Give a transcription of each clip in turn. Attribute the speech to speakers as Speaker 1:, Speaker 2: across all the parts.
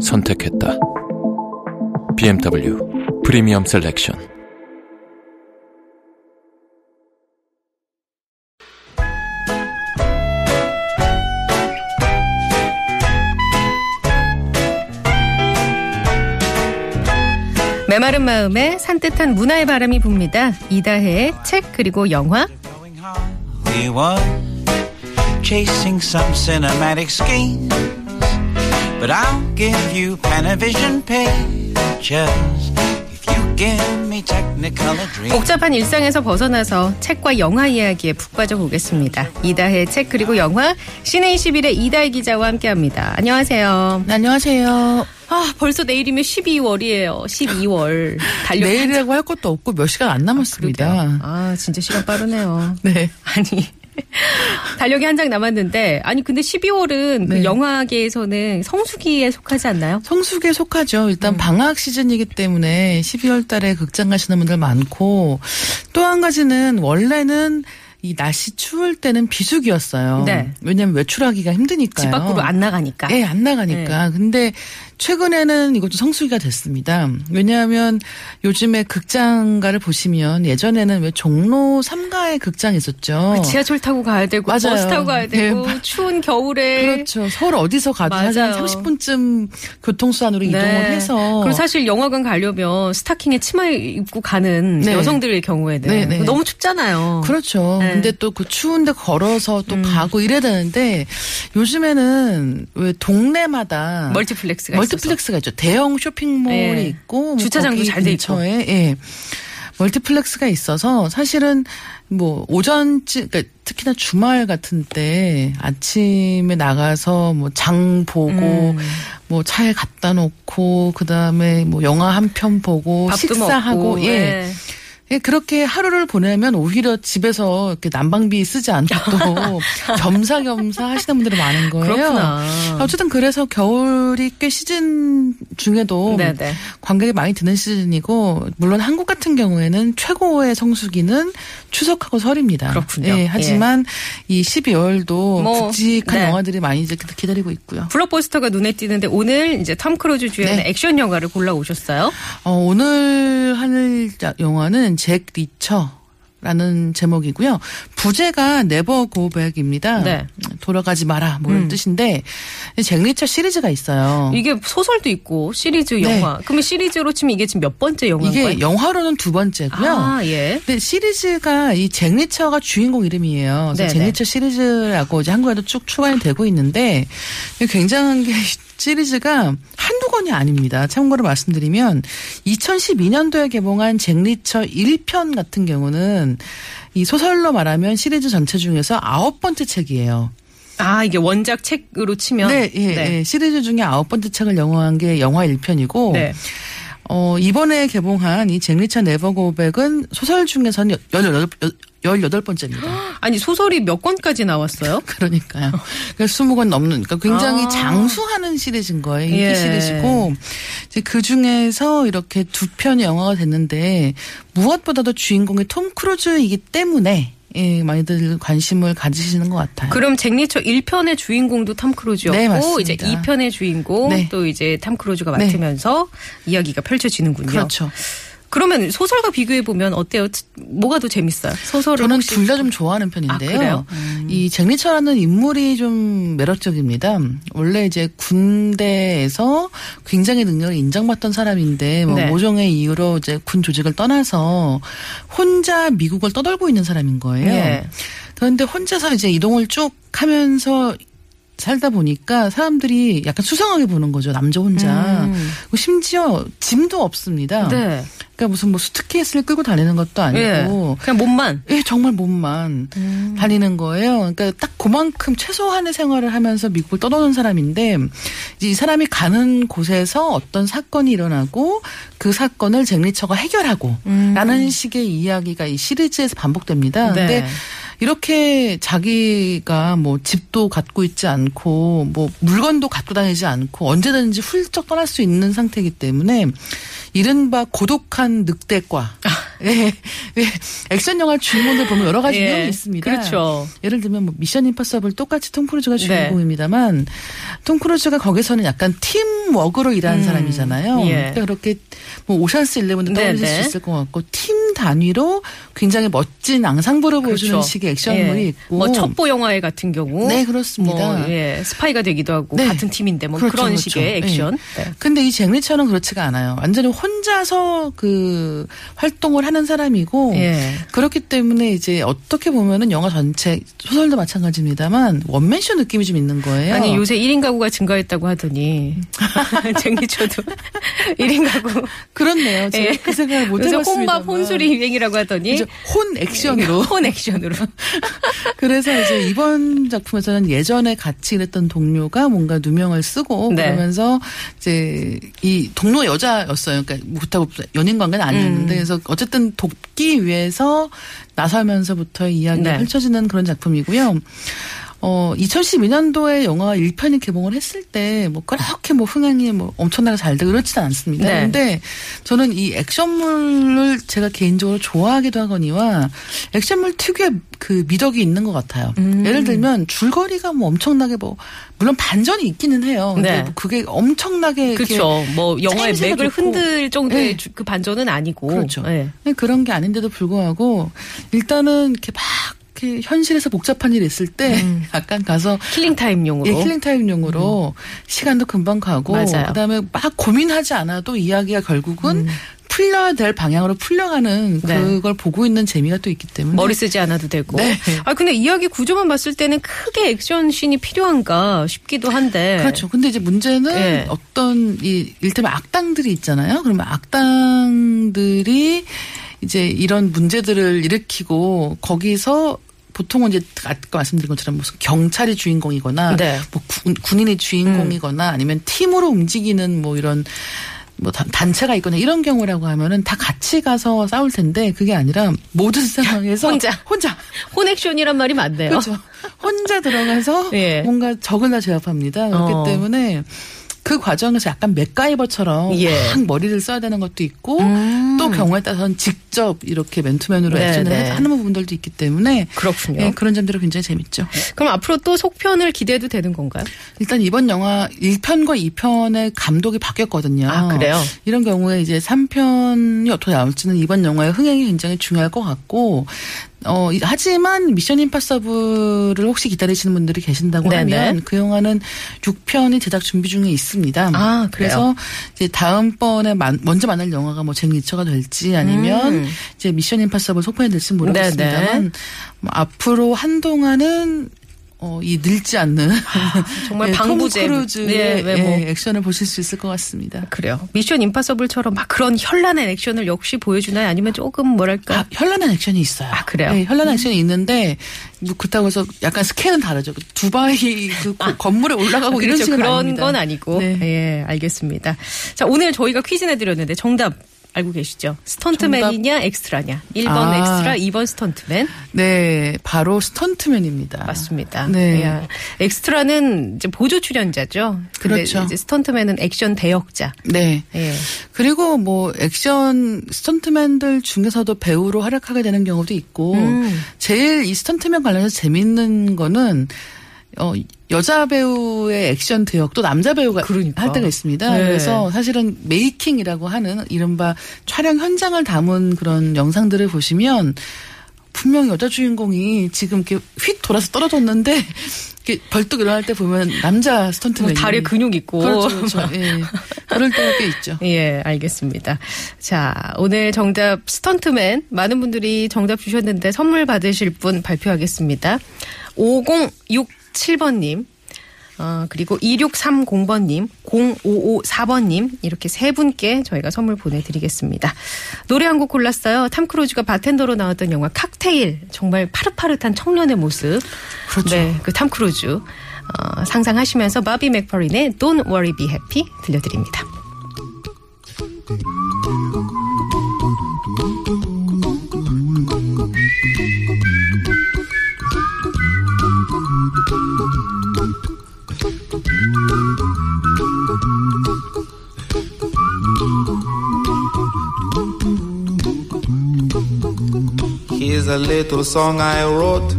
Speaker 1: 선택했다. BMW 프리미엄 셀렉션.
Speaker 2: 메마른 마음에 산뜻한 문화의 바람이 붑니다. 이다혜의 책 그리고 영화
Speaker 3: going But I'll give you Panavision pictures if you give me Technicolor dreams.
Speaker 2: 복잡한 일상에서 벗어나서 책과 영화 이야기에 푹 빠져보겠습니다. 이다혜의 책 그리고 영화 시내 21의 이다혜 기자와 함께합니다. 안녕하세요.
Speaker 4: 네, 안녕하세요.
Speaker 2: 아 벌써 내일이면 12월이에요. 12월 달력
Speaker 4: 내일이라고 할 것도 없고 몇 시간 안 남았습니다.
Speaker 2: 아 진짜 시간 빠르네요.
Speaker 4: 네.
Speaker 2: 아니 달력이 한 장 남았는데 아니 근데 12월은 그
Speaker 4: 네.
Speaker 2: 영화계에서는 성수기에 속하지 않나요?
Speaker 4: 성수기에 속하죠.
Speaker 2: 음.
Speaker 4: 일단 방학 시즌이기 때문에 12월 달에 극장 가시는 분들 많고 또 한 가지는 원래는 이 날씨 추울 때는 비수기였어요.
Speaker 2: 네.
Speaker 4: 왜냐하면 외출하기가 힘드니까요.
Speaker 2: 집 밖으로 안 나가니까.
Speaker 4: 예, 안 나가니까.
Speaker 2: 네.
Speaker 4: 근데 최근에는 이것도 성수기가 됐습니다. 왜냐하면 요즘에 극장가를 보시면 예전에는 왜 종로 3가에 극장이 있었죠.
Speaker 2: 그 지하철 타고 가야 되고
Speaker 4: 맞아요.
Speaker 2: 버스 타고 가야 되고
Speaker 4: 네,
Speaker 2: 추운 겨울에
Speaker 4: 그렇죠. 서울 어디서 가도 한
Speaker 2: 맞아요.
Speaker 4: 30분쯤 교통수단으로 이동을 해서.
Speaker 2: 네. 그리고 사실 영화관 가려면 스타킹에 치마 입고 가는
Speaker 4: 네.
Speaker 2: 여성들의 경우에는
Speaker 4: 네, 네.
Speaker 2: 너무 춥잖아요.
Speaker 4: 그렇죠.
Speaker 2: 네. 음.
Speaker 4: 근데 또 그 추운데 걸어서 또 가고 이래야 되는데 요즘에는 왜 동네마다
Speaker 2: 멀티플렉스가
Speaker 4: 멀티플렉스가 있죠. 대형 쇼핑몰이
Speaker 2: 네.
Speaker 4: 있고 뭐
Speaker 2: 주차장도
Speaker 4: 거기
Speaker 2: 잘돼 있고.
Speaker 4: 예. 멀티플렉스가 있어서 사실은 뭐 오전쯤 그러니까 특히나 주말 같은 때 아침에 나가서 뭐 장 보고
Speaker 2: 음.
Speaker 4: 뭐 차에 갖다 놓고 그다음에 뭐 영화 한 편 보고 식사하고
Speaker 2: 먹고,
Speaker 4: 예.
Speaker 2: 네.
Speaker 4: 예, 그렇게 하루를 보내면 오히려 집에서 이렇게 난방비 쓰지 않고 또 겸사겸사 하시는 분들이 많은 거예요.
Speaker 2: 그렇구나.
Speaker 4: 어쨌든 그래서 겨울이 꽤 시즌 중에도
Speaker 2: 네네.
Speaker 4: 관객이 많이 드는 시즌이고 물론 한국 같은 경우에는 최고의 성수기는 추석하고 설입니다.
Speaker 2: 그렇군요.
Speaker 4: 예, 하지만 이 12월도
Speaker 2: 뭐,
Speaker 4: 굵직한
Speaker 2: 네.
Speaker 4: 영화들이 많이 이제 기다리고 있고요.
Speaker 2: 블록버스터가 눈에 띄는데 오늘 이제 톰 크루즈 주연의
Speaker 4: 네.
Speaker 2: 액션 영화를 골라 오셨어요.
Speaker 4: 어, 오늘 할 자- 영화는 잭 리처 라는 제목이고요. 부제가 Never Go Back입니다.
Speaker 2: 네.
Speaker 4: 돌아가지 마라 뭐 이런
Speaker 2: 음.
Speaker 4: 뜻인데 잭 리처 시리즈가 있어요.
Speaker 2: 이게 소설도 있고 시리즈
Speaker 4: 네.
Speaker 2: 영화. 그러면 시리즈로 치면 이게 지금 몇 번째 영화인가요?
Speaker 4: 이게 영화로는 두 번째고요.
Speaker 2: 아 예.
Speaker 4: 근데 시리즈가 이 잭 리처가 주인공 이름이에요. 그래서. 잭 리처 시리즈라고 이제 한국에도 쭉 출간이 되고 있는데 굉장한 게 시리즈가 한 두 권이 아닙니다. 참고로 말씀드리면 2012년도에 개봉한 잭 리처 1편 같은 경우는 이 소설로 말하면 시리즈 전체 중에서 아홉 번째 책이에요.
Speaker 2: 아 이게 원작 책으로 치면
Speaker 4: 네, 예, 예. 시리즈 중에 아홉 번째 책을 영화한 게 영화 1편이고
Speaker 2: 네.
Speaker 4: 어, 이번에 개봉한 이 잭리처 Never Go Back은 소설 중에서는 18, 18번째입니다.
Speaker 2: 아니 소설이 몇 권까지 나왔어요?
Speaker 4: 그러니까요. 그러니까 20권 넘는, 그러니까 굉장히
Speaker 2: 아.
Speaker 4: 장수하는 시리즈인 거예요. 인기
Speaker 2: 예.
Speaker 4: 시리즈고. 이제 그 중에서 이렇게 두 편이 영화가 됐는데 무엇보다도 주인공이 톰 크루즈이기 때문에 예, 많이들 관심을 가지시는 것 같아요.
Speaker 2: 그럼 잭리처 1편의 주인공도 톰 크루즈였고
Speaker 4: 네.
Speaker 2: 이제 2편의 주인공
Speaker 4: 네.
Speaker 2: 또 이제 톰 크루즈가
Speaker 4: 네.
Speaker 2: 맡으면서 이야기가 펼쳐지는군요.
Speaker 4: 그렇죠.
Speaker 2: 그러면 소설과 비교해 보면 어때요? 뭐가 더 재밌어요? 소설을
Speaker 4: 저는 둘 다 좀 좋아하는 편인데요.
Speaker 2: 아, 그래요?
Speaker 4: 이 잭리처라는 인물이 좀 매력적입니다. 원래 이제 군대에서 굉장히 능력을 인정받던 사람인데 뭐
Speaker 2: 네.
Speaker 4: 모종의 이유로 이제 군 조직을 떠나서 혼자 미국을 떠돌고 있는 사람인 거예요.
Speaker 2: 예.
Speaker 4: 그런데 혼자서 이제 이동을 쭉 하면서 살다 보니까 사람들이 약간 수상하게 보는 거죠. 남자 혼자.
Speaker 2: 음.
Speaker 4: 심지어 짐도 없습니다.
Speaker 2: 네.
Speaker 4: 그러니까 무슨 뭐 수트케이스를 끌고 다니는 것도
Speaker 2: 예.
Speaker 4: 아니고
Speaker 2: 그냥 몸만.
Speaker 4: 예, 정말 몸만
Speaker 2: 음.
Speaker 4: 다니는 거예요. 그러니까 딱 그만큼 최소한의 생활을 하면서 미국을 떠도는 사람인데 이제 이 사람이 가는 곳에서 어떤 사건이 일어나고 그 사건을 잭 리처가 해결하고 라는 식의 이야기가 이 시리즈에서 반복됩니다.
Speaker 2: 음. 네.
Speaker 4: 근데 이렇게 자기가 뭐 집도 갖고 있지 않고 뭐 물건도 갖고 다니지 않고 언제든지 훌쩍 떠날 수 있는 상태이기 때문에 이른바 고독한 늑대과 예, 예, 액션 영화 주인공들 보면 여러 가지
Speaker 2: 예,
Speaker 4: 유형이 있습니다.
Speaker 2: 그렇죠.
Speaker 4: 예를 들면 뭐 미션 임파서블 똑같이 톰 크루즈가
Speaker 2: 네.
Speaker 4: 주인공입니다만 톰 크루즈가 거기서는 약간 팀 워크로 일하는
Speaker 2: 음,
Speaker 4: 사람이잖아요.
Speaker 2: 예.
Speaker 4: 그러니까 그렇게 뭐 Ocean's Eleven도
Speaker 2: 네,
Speaker 4: 떠올릴
Speaker 2: 네.
Speaker 4: 수 있을 것 같고 팀 단위로 굉장히 멋진 앙상블을 보여주는
Speaker 2: 그렇죠.
Speaker 4: 식의 액션물이
Speaker 2: 예.
Speaker 4: 있고
Speaker 2: 뭐 첩보 영화의 같은 경우.
Speaker 4: 네, 그렇습니다.
Speaker 2: 뭐, 예, 스파이가 되기도 하고
Speaker 4: 네.
Speaker 2: 같은 팀인데 뭐
Speaker 4: 그렇죠,
Speaker 2: 그런
Speaker 4: 그렇죠.
Speaker 2: 식의 액션.
Speaker 4: 예.
Speaker 2: 네.
Speaker 4: 근데 이 잭리처는 그렇지가 않아요. 완전히 혼자서 그 활동을 하는 사람이고
Speaker 2: 예.
Speaker 4: 그렇기 때문에 이제 어떻게 보면은 영화 전체 소설도 마찬가지입니다만 원맨쇼 느낌이 좀 있는 거예요.
Speaker 2: 아니 요새 1인 가구가 증가했다고 하더니 쟁리쳐도 1인 가구
Speaker 4: 그렇네요. 제가
Speaker 2: 예.
Speaker 4: 그 생각을 못 해봤습니다.
Speaker 2: 혼술이 유행이라고 하더니
Speaker 4: 이제 혼 액션으로.
Speaker 2: 혼 액션으로
Speaker 4: 그래서 이제 이번 작품에서는 예전에 같이 일했던 동료가 뭔가 누명을 쓰고
Speaker 2: 네.
Speaker 4: 그러면서 이제 이 동료 여자였어요. 그러니까 그렇다고 연인 관계는 아니었는데
Speaker 2: 음.
Speaker 4: 그래서 어쨌든 돕기 위해서 나서면서부터의 이야기가
Speaker 2: 네.
Speaker 4: 펼쳐지는 그런 작품이고요. 어, 2012년도에 영화 1편이 개봉을 했을 때, 뭐, 그렇게 뭐, 흥행이 뭐, 엄청나게 잘 되고 그렇지는 않습니다.
Speaker 2: 네.
Speaker 4: 근데 저는 이 액션물을 제가 개인적으로 좋아하기도 하거니와 액션물 특유의 그 미덕이 있는 것 같아요.
Speaker 2: 음.
Speaker 4: 예를 들면 줄거리가 뭐 엄청나게 뭐, 물론 반전이 있기는 해요. 근데
Speaker 2: 네.
Speaker 4: 뭐 그게 엄청나게.
Speaker 2: 그렇죠. 뭐 영화의 맥을
Speaker 4: 좋고.
Speaker 2: 흔들 정도의
Speaker 4: 네.
Speaker 2: 주- 그 반전은 아니고.
Speaker 4: 그렇죠.
Speaker 2: 예.
Speaker 4: 네, 그런 게 아닌데도 불구하고 일단은 이렇게 막 이렇게 현실에서 복잡한 일이 있을 때
Speaker 2: 음.
Speaker 4: 약간 가서
Speaker 2: killing time용으로.
Speaker 4: 예, killing time용으로 시간도 금방 가고
Speaker 2: 음. 맞아요.
Speaker 4: 그다음에 막 고민하지 않아도 이야기가 결국은 풀려야 될 방향으로 풀려가는
Speaker 2: 음. 네.
Speaker 4: 그걸 보고 있는 재미가 또 있기 때문에
Speaker 2: 머리 쓰지 않아도 되고.
Speaker 4: 네.
Speaker 2: 아 근데 이야기 구조만 봤을 때는 크게 액션 씬이 필요한가 싶기도 한데.
Speaker 4: 그렇죠. 근데 이제 문제는
Speaker 2: 예.
Speaker 4: 어떤 이 일테면 악당들이 있잖아요. 그러면 악당들이 이제 이런 문제들을 일으키고 거기서 보통은 이제 아까 말씀드린 것처럼 무슨 경찰이 주인공이거나
Speaker 2: 네.
Speaker 4: 뭐 군, 군인이 주인공이거나 아니면 팀으로 움직이는 뭐 이런 뭐 단- 단체가 있거나 이런 경우라고 하면은 다 같이 가서 싸울 텐데 그게 아니라 모든 상황에서
Speaker 2: 혼자.
Speaker 4: 혼자
Speaker 2: 혼 액션이란 말이 맞네요.
Speaker 4: 그렇죠. 혼자 들어가서
Speaker 2: 예.
Speaker 4: 뭔가 적을 다 제압합니다. 그렇기
Speaker 2: 어.
Speaker 4: 때문에 그 과정에서 약간 맥가이버처럼
Speaker 2: 예.
Speaker 4: 막 머리를 써야 되는 것도 있고
Speaker 2: 음.
Speaker 4: 또 경우에 따라서는 직접 이렇게 맨투맨으로
Speaker 2: 네,
Speaker 4: 액션을
Speaker 2: 네.
Speaker 4: 하는 부분들도 있기 때문에
Speaker 2: 그렇군요.
Speaker 4: 예, 그런 점들이 굉장히 재밌죠.
Speaker 2: 그럼 앞으로 또 속편을 기대해도 되는 건가요?
Speaker 4: 일단 이번 영화 1편과 2편의 감독이 바뀌었거든요.
Speaker 2: 아, 그래요?
Speaker 4: 이런 경우에 이제 3편이 어떻게 나올지는 이번 영화의 흥행이 굉장히 중요할 것 같고 어, 이- 하지만 미션 임파서블을 혹시 기다리시는 분들이 계신다고
Speaker 2: 네네.
Speaker 4: 하면 그 영화는 6편이 제작 준비 중에 있습니다.
Speaker 2: 아?
Speaker 4: 그래서 이제 다음번에 만- 먼저 만날 영화가 뭐 잭리처가 될지 아니면
Speaker 2: 음.
Speaker 4: 이제 미션 임파서블 속편이 될지 모르겠습니다만. 뭐 앞으로 한동안은 어, 이 늙지 않는
Speaker 2: 정말
Speaker 4: 예,
Speaker 2: 방부제.
Speaker 4: 톰 크루즈의
Speaker 2: 예, 외모.
Speaker 4: 예, 액션을 보실 수 있을 것 같습니다.
Speaker 2: 그래요. 미션 임파서블처럼 막 그런 현란한 액션을 역시 보여주나요? 아니면 조금 뭐랄까?
Speaker 4: 아, 현란한 액션이 있어요.
Speaker 2: 아, 그래요?
Speaker 4: 네, 현란한 액션이 있는데 뭐 그렇다고 해서 약간 스케일은 다르죠. 그 두바이 그 고- 건물에 올라가고
Speaker 2: 아,
Speaker 4: 이런
Speaker 2: 그렇죠.
Speaker 4: 식은
Speaker 2: 그런
Speaker 4: 아닙니다.
Speaker 2: 건 아니고.
Speaker 4: 네.
Speaker 2: 예, 알겠습니다. 자, 오늘 저희가 퀴즈 내드렸는데 정답 알고 계시죠? 스턴트맨이냐 엑스트라냐. 1번
Speaker 4: 아.
Speaker 2: 엑스트라, 2번 스턴트맨.
Speaker 4: 네, 바로 스턴트맨입니다.
Speaker 2: 맞습니다.
Speaker 4: 네.
Speaker 2: 야, 엑스트라는 이제 보조 출연자죠. 근데
Speaker 4: 그렇죠.
Speaker 2: 이제 스턴트맨은 액션 대역자.
Speaker 4: 네.
Speaker 2: 예.
Speaker 4: 그리고 뭐 액션 스턴트맨들 중에서도 배우로 활약하게 되는 경우도 있고
Speaker 2: 음.
Speaker 4: 제일 이 스턴트맨 관련해서 재밌는 거는 어 여자 배우의 액션 대역 또 남자 배우가
Speaker 2: 그러니까.
Speaker 4: 할 때가 있습니다.
Speaker 2: 네.
Speaker 4: 그래서 사실은 메이킹이라고 하는 이른바 촬영 현장을 담은 그런 영상들을 보시면 분명히 여자 주인공이 지금 이렇게 휙 돌아서 떨어졌는데 이렇게 벌떡 일어날 때 보면 남자
Speaker 2: 뭐
Speaker 4: 스턴트맨이
Speaker 2: 다리에 근육 있고.
Speaker 4: 그렇죠, 그렇죠. 예. 그럴 때가 꽤 있죠.
Speaker 2: 예, 알겠습니다. 자, 오늘 정답 스턴트맨 많은 분들이 정답 주셨는데 선물 받으실 분 발표하겠습니다. 5067번님. 어, 그리고 2630번님, 0554번님, 이렇게 세 분께 저희가 선물 보내드리겠습니다. 노래 한 곡 골랐어요. 탐 크루즈가 바텐더로 나왔던 영화 칵테일. 정말 파릇파릇한 청년의 모습.
Speaker 4: 그렇죠.
Speaker 2: 네, 그 탐 크루즈. 어, 상상하시면서 바비 맥퍼린의 Don't Worry Be Happy 들려드립니다.
Speaker 5: A little song I wrote.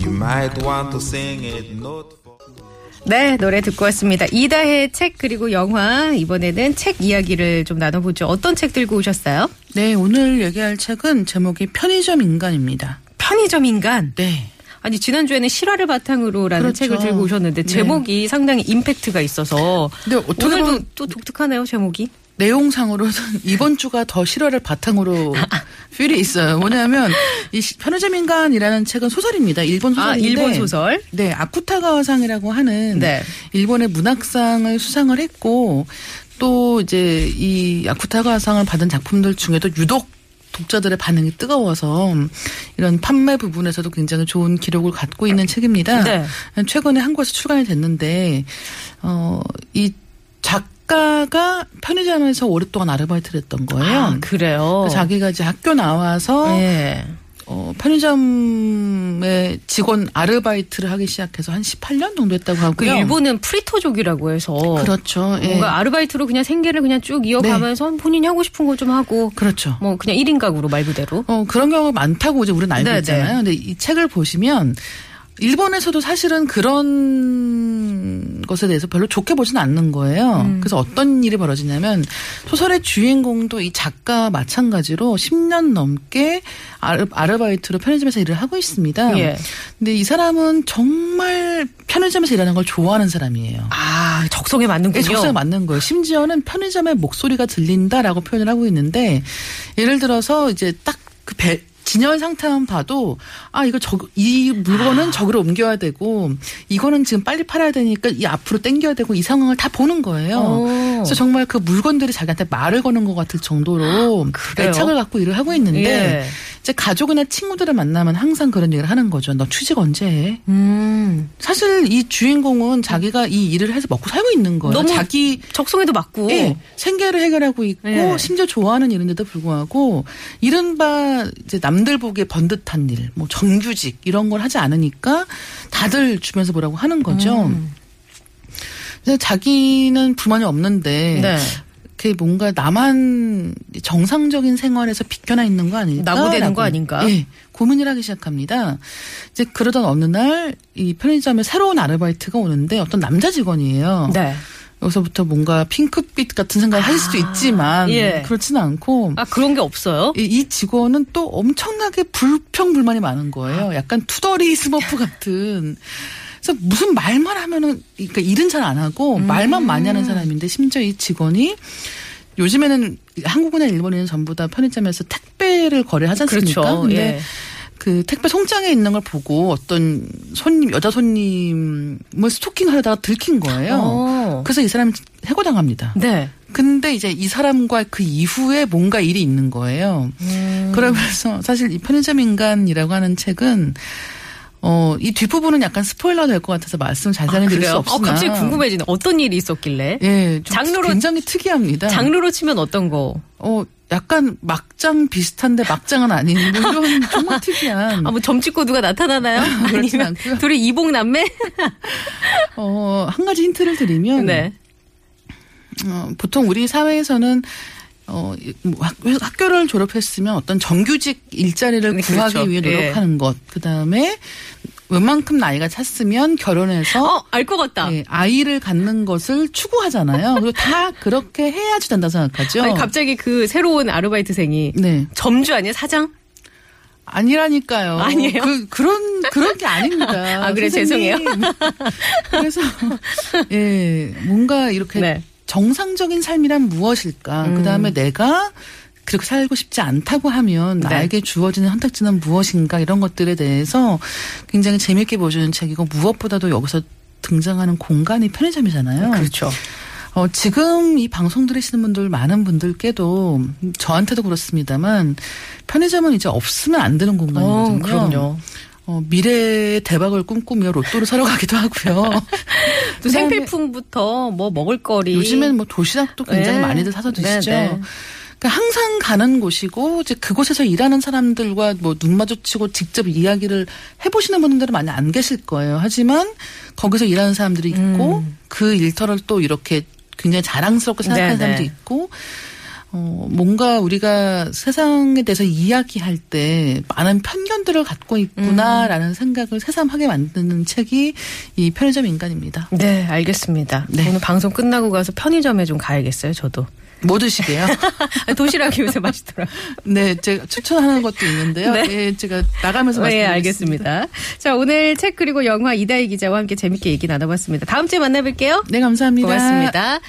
Speaker 5: You might want to sing it note for
Speaker 2: 네, 노래 듣고 왔습니다. 이다혜 책 그리고 영화 이번에는 책 이야기를 좀 나눠보죠. 어떤 책 들고 오셨어요?
Speaker 4: 네, 오늘 얘기할 책은 제목이 편의점 인간입니다.
Speaker 2: 편의점 인간.
Speaker 4: 네.
Speaker 2: 아니 지난주에는 실화를 바탕으로라는
Speaker 4: 그렇죠.
Speaker 2: 책을 들고 오셨는데
Speaker 4: 네.
Speaker 2: 제목이 상당히 임팩트가 있어서
Speaker 4: 근데 어떻게
Speaker 2: 오늘도
Speaker 4: 보면
Speaker 2: 또 독특하네요 제목이.
Speaker 4: 내용상으로는 이번 주가 더 실화를 바탕으로 필이 있어요. 뭐냐면 이 시- 편의점 인간이라는 책은 소설입니다. 일본
Speaker 2: 아
Speaker 4: 소설인데
Speaker 2: 일본 소설.
Speaker 4: 네, 아쿠타가와상이라고 하는
Speaker 2: 네.
Speaker 4: 일본의 문학상을 수상을 했고 또 이제 이 아쿠타가와상을 받은 작품들 중에도 유독 독자들의 반응이 뜨거워서 이런 판매 부분에서도 굉장히 좋은 기록을 갖고 있는 책입니다.
Speaker 2: 네.
Speaker 4: 최근에 한국에서 출간이 됐는데 어이 작 가가 편의점에서 오랫동안 아르바이트를 했던 거예요.
Speaker 2: 아 그래요.
Speaker 4: 자기가 이제 학교 나와서
Speaker 2: 네.
Speaker 4: 어, 편의점의 직원 아르바이트를 하기 시작해서 한 18년 정도 했다고
Speaker 2: 그
Speaker 4: 하고요.
Speaker 2: 일본은 프리토족이라고 해서
Speaker 4: 그렇죠. 예.
Speaker 2: 뭔가 아르바이트로 그냥 생계를 그냥 쭉 이어가면서 본인이 하고 싶은 거좀 하고
Speaker 4: 그렇죠.
Speaker 2: 뭐 그냥 1인 가구로 말 그대로.
Speaker 4: 어, 그런 경우가 많다고 이제 우리는 알고
Speaker 2: 네,
Speaker 4: 있잖아요. 근데 이 책을 보시면 일본에서도 사실은 그런 것에 대해서 별로 좋게 보지는 않는 거예요.
Speaker 2: 음.
Speaker 4: 그래서 어떤 일이 벌어지냐면 소설의 주인공도 이 작가와 마찬가지로 10년 넘게 아르, 아르 바이트로 편의점에서 일을 하고 있습니다.
Speaker 2: 예.
Speaker 4: 근데 이 사람은 정말 편의점에서 일하는 걸 좋아하는 사람이에요.
Speaker 2: 아 적성에 맞는군요.
Speaker 4: 예, 적성에 맞는 거예요. 심지어는 편의점의 목소리가 들린다라고 표현을 하고 있는데 예를 들어서 이제 딱그 배, 진열 상태만 봐도 아 이거 저 이 물건은 저기로 옮겨야 되고 이거는 지금 빨리 팔아야 되니까 이 앞으로 당겨야 되고 이 상황을 다 보는 거예요.
Speaker 2: 오.
Speaker 4: 그래서 정말 그 물건들이 자기한테 말을 거는 것 같을 정도로
Speaker 2: 그래요?
Speaker 4: 애착을 갖고 일을 하고 있는데
Speaker 2: 예.
Speaker 4: 이제 가족이나 친구들을 만나면 항상 그런 얘기를 하는 거죠. 너 취직 언제 해?
Speaker 2: 음.
Speaker 4: 사실 이 주인공은 자기가 이 일을 해서 먹고 살고 있는 거예요.
Speaker 2: 너무
Speaker 4: 자기
Speaker 2: 적성에도 맞고.
Speaker 4: 예, 생계를 해결하고 있고
Speaker 2: 예.
Speaker 4: 심지어 좋아하는 일인데도 불구하고 이른바 이제 남들 보기에 번듯한 일, 뭐 정규직 이런 걸 하지 않으니까 다들 주변에서 뭐라고 하는 거죠.
Speaker 2: 음.
Speaker 4: 그래서 자기는 불만이 없는데
Speaker 2: 네.
Speaker 4: 그게 뭔가 나만 정상적인 생활에서 비껴나 있는 거 아닐까?
Speaker 2: 낙오되는 거 아닌가?
Speaker 4: 예, 고민을 하기 시작합니다. 이제 그러던 어느 날 이 편의점에 새로운 아르바이트가 오는데 어떤 남자 직원이에요.
Speaker 2: 네.
Speaker 4: 여기서부터 뭔가 핑크빛 같은 생각을 하실 수도 있지만
Speaker 2: 예.
Speaker 4: 그렇지는 않고
Speaker 2: 아 그런 게 없어요.
Speaker 4: 이, 이 직원은 또 엄청나게 불평불만이 많은 거예요. 약간 투덜이 스머프 같은. 그래서 무슨 말만 하면은 그러니까 일은 잘 안 하고
Speaker 2: 음.
Speaker 4: 말만 많이 하는 사람인데 심지어 이 직원이 요즘에는 한국이나 일본에는 전부 다 편의점에서 택배를 거래하지 않습니까?
Speaker 2: 그렇죠.
Speaker 4: 근데
Speaker 2: 예.
Speaker 4: 그 택배 송장에 있는 걸 보고 어떤 손님 여자 손님을 스토킹하다가 들킨 거예요.
Speaker 2: 어.
Speaker 4: 그래서 이 사람이 해고당합니다.
Speaker 2: 네.
Speaker 4: 근데 이제 이 사람과 그 이후에 뭔가 일이 있는 거예요.
Speaker 2: 음.
Speaker 4: 그러면서 사실 이 편의점 인간이라고 하는 책은 어, 이 뒷부분은 약간 스포일러 될 것 같아서 말씀 자세히 드릴 수
Speaker 2: 그래요?
Speaker 4: 없으나
Speaker 2: 어, 갑자기 궁금해지네. 어떤 일이 있었길래?
Speaker 4: 예, 좀
Speaker 2: 장르로-
Speaker 4: 굉장히 특이합니다.
Speaker 2: 장르로 치면 어떤 거?
Speaker 4: 어, 약간 막장 비슷한데 막장은 아닌 뭐 이런 정말 특이한
Speaker 2: 아, 뭐 점 찍고 누가 나타나나요?
Speaker 4: 그렇진
Speaker 2: 아니면
Speaker 4: 않고요.
Speaker 2: 둘이 이복 남매?
Speaker 4: 어, 한 가지 힌트를 드리면
Speaker 2: 네.
Speaker 4: 어, 보통 우리 사회에서는 어, 이- 뭐 학, 학교를 졸업했으면 어떤 정규직 일자리를
Speaker 2: 네,
Speaker 4: 구하기
Speaker 2: 그렇죠.
Speaker 4: 위해
Speaker 2: 예.
Speaker 4: 노력하는 것. 그 다음에 웬만큼 나이가 찼으면 결혼해서
Speaker 2: 어, 알 것 같다.
Speaker 4: 예, 아이를 갖는 것을 추구하잖아요. 그리고 다 그렇게 해야지 된다 생각하죠.
Speaker 2: 아니, 갑자기 그 새로운 아르바이트생이
Speaker 4: 네.
Speaker 2: 점주 아니야? 사장?
Speaker 4: 아니라니까요.
Speaker 2: 아니에요?
Speaker 4: 그, 그런, 그런 게 아닙니다.
Speaker 2: 아, 그래,
Speaker 4: 선생님. 그래서, 예, 뭔가 이렇게
Speaker 2: 네.
Speaker 4: 정상적인 삶이란 무엇일까?
Speaker 2: 음.
Speaker 4: 그 다음에 내가 그렇게 살고 싶지 않다고 하면
Speaker 2: 네.
Speaker 4: 나에게 주어지는 선택지는 무엇인가? 이런 것들에 대해서 굉장히 재미있게 보여주는 책이고 무엇보다도 여기서 등장하는 공간이 편의점이잖아요.
Speaker 2: 그렇죠.
Speaker 4: 어, 지금 이 방송 들으시는 분들 많은 분들께도 저한테도 그렇습니다만 편의점은 이제 없으면 안 되는 공간이거든요.
Speaker 2: 어, 그럼요.
Speaker 4: 어, 미래의 대박을 꿈꾸며 로또를 사러 가기도 하고요.
Speaker 2: 또 생필품부터 뭐 먹을거리.
Speaker 4: 요즘엔 뭐 도시락도 굉장히
Speaker 2: 네.
Speaker 4: 많이들 사서 드시죠.
Speaker 2: 네, 네.
Speaker 4: 그러니까 항상 가는 곳이고 이제 그곳에서 일하는 사람들과 뭐 눈 마주치고 직접 이야기를 해보시는 분들은 많이 안 계실 거예요. 하지만 거기서 일하는 사람들이 있고 그 일터를 또 이렇게 굉장히 자랑스럽게 생각하는
Speaker 2: 음. 네,
Speaker 4: 사람도
Speaker 2: 네.
Speaker 4: 있고 어, 뭔가 우리가 세상에 대해서 이야기할 때 많은 편 견들을 갖고 있구나라는
Speaker 2: 음.
Speaker 4: 생각을 새삼하게 만드는 책이 이 편의점 인간입니다.
Speaker 2: 네, 알겠습니다.
Speaker 4: 네.
Speaker 2: 오늘 방송 끝나고 가서 편의점에 좀 가야겠어요, 저도.
Speaker 4: 뭐 드시게요?
Speaker 2: 도시락이 요새 맛있더라고요.
Speaker 4: 네, 제가 추천하는 것도 있는데요.
Speaker 2: 네.
Speaker 4: 예, 제가 나가면서
Speaker 2: 네,
Speaker 4: 말씀드리겠습니다.
Speaker 2: 알겠습니다. 자, 오늘 책 그리고 영화 이다희 기자와 함께 재밌게 얘기 나눠봤습니다. 다음 주에 만나뵐게요.
Speaker 4: 네, 감사합니다.
Speaker 2: 고맙습니다.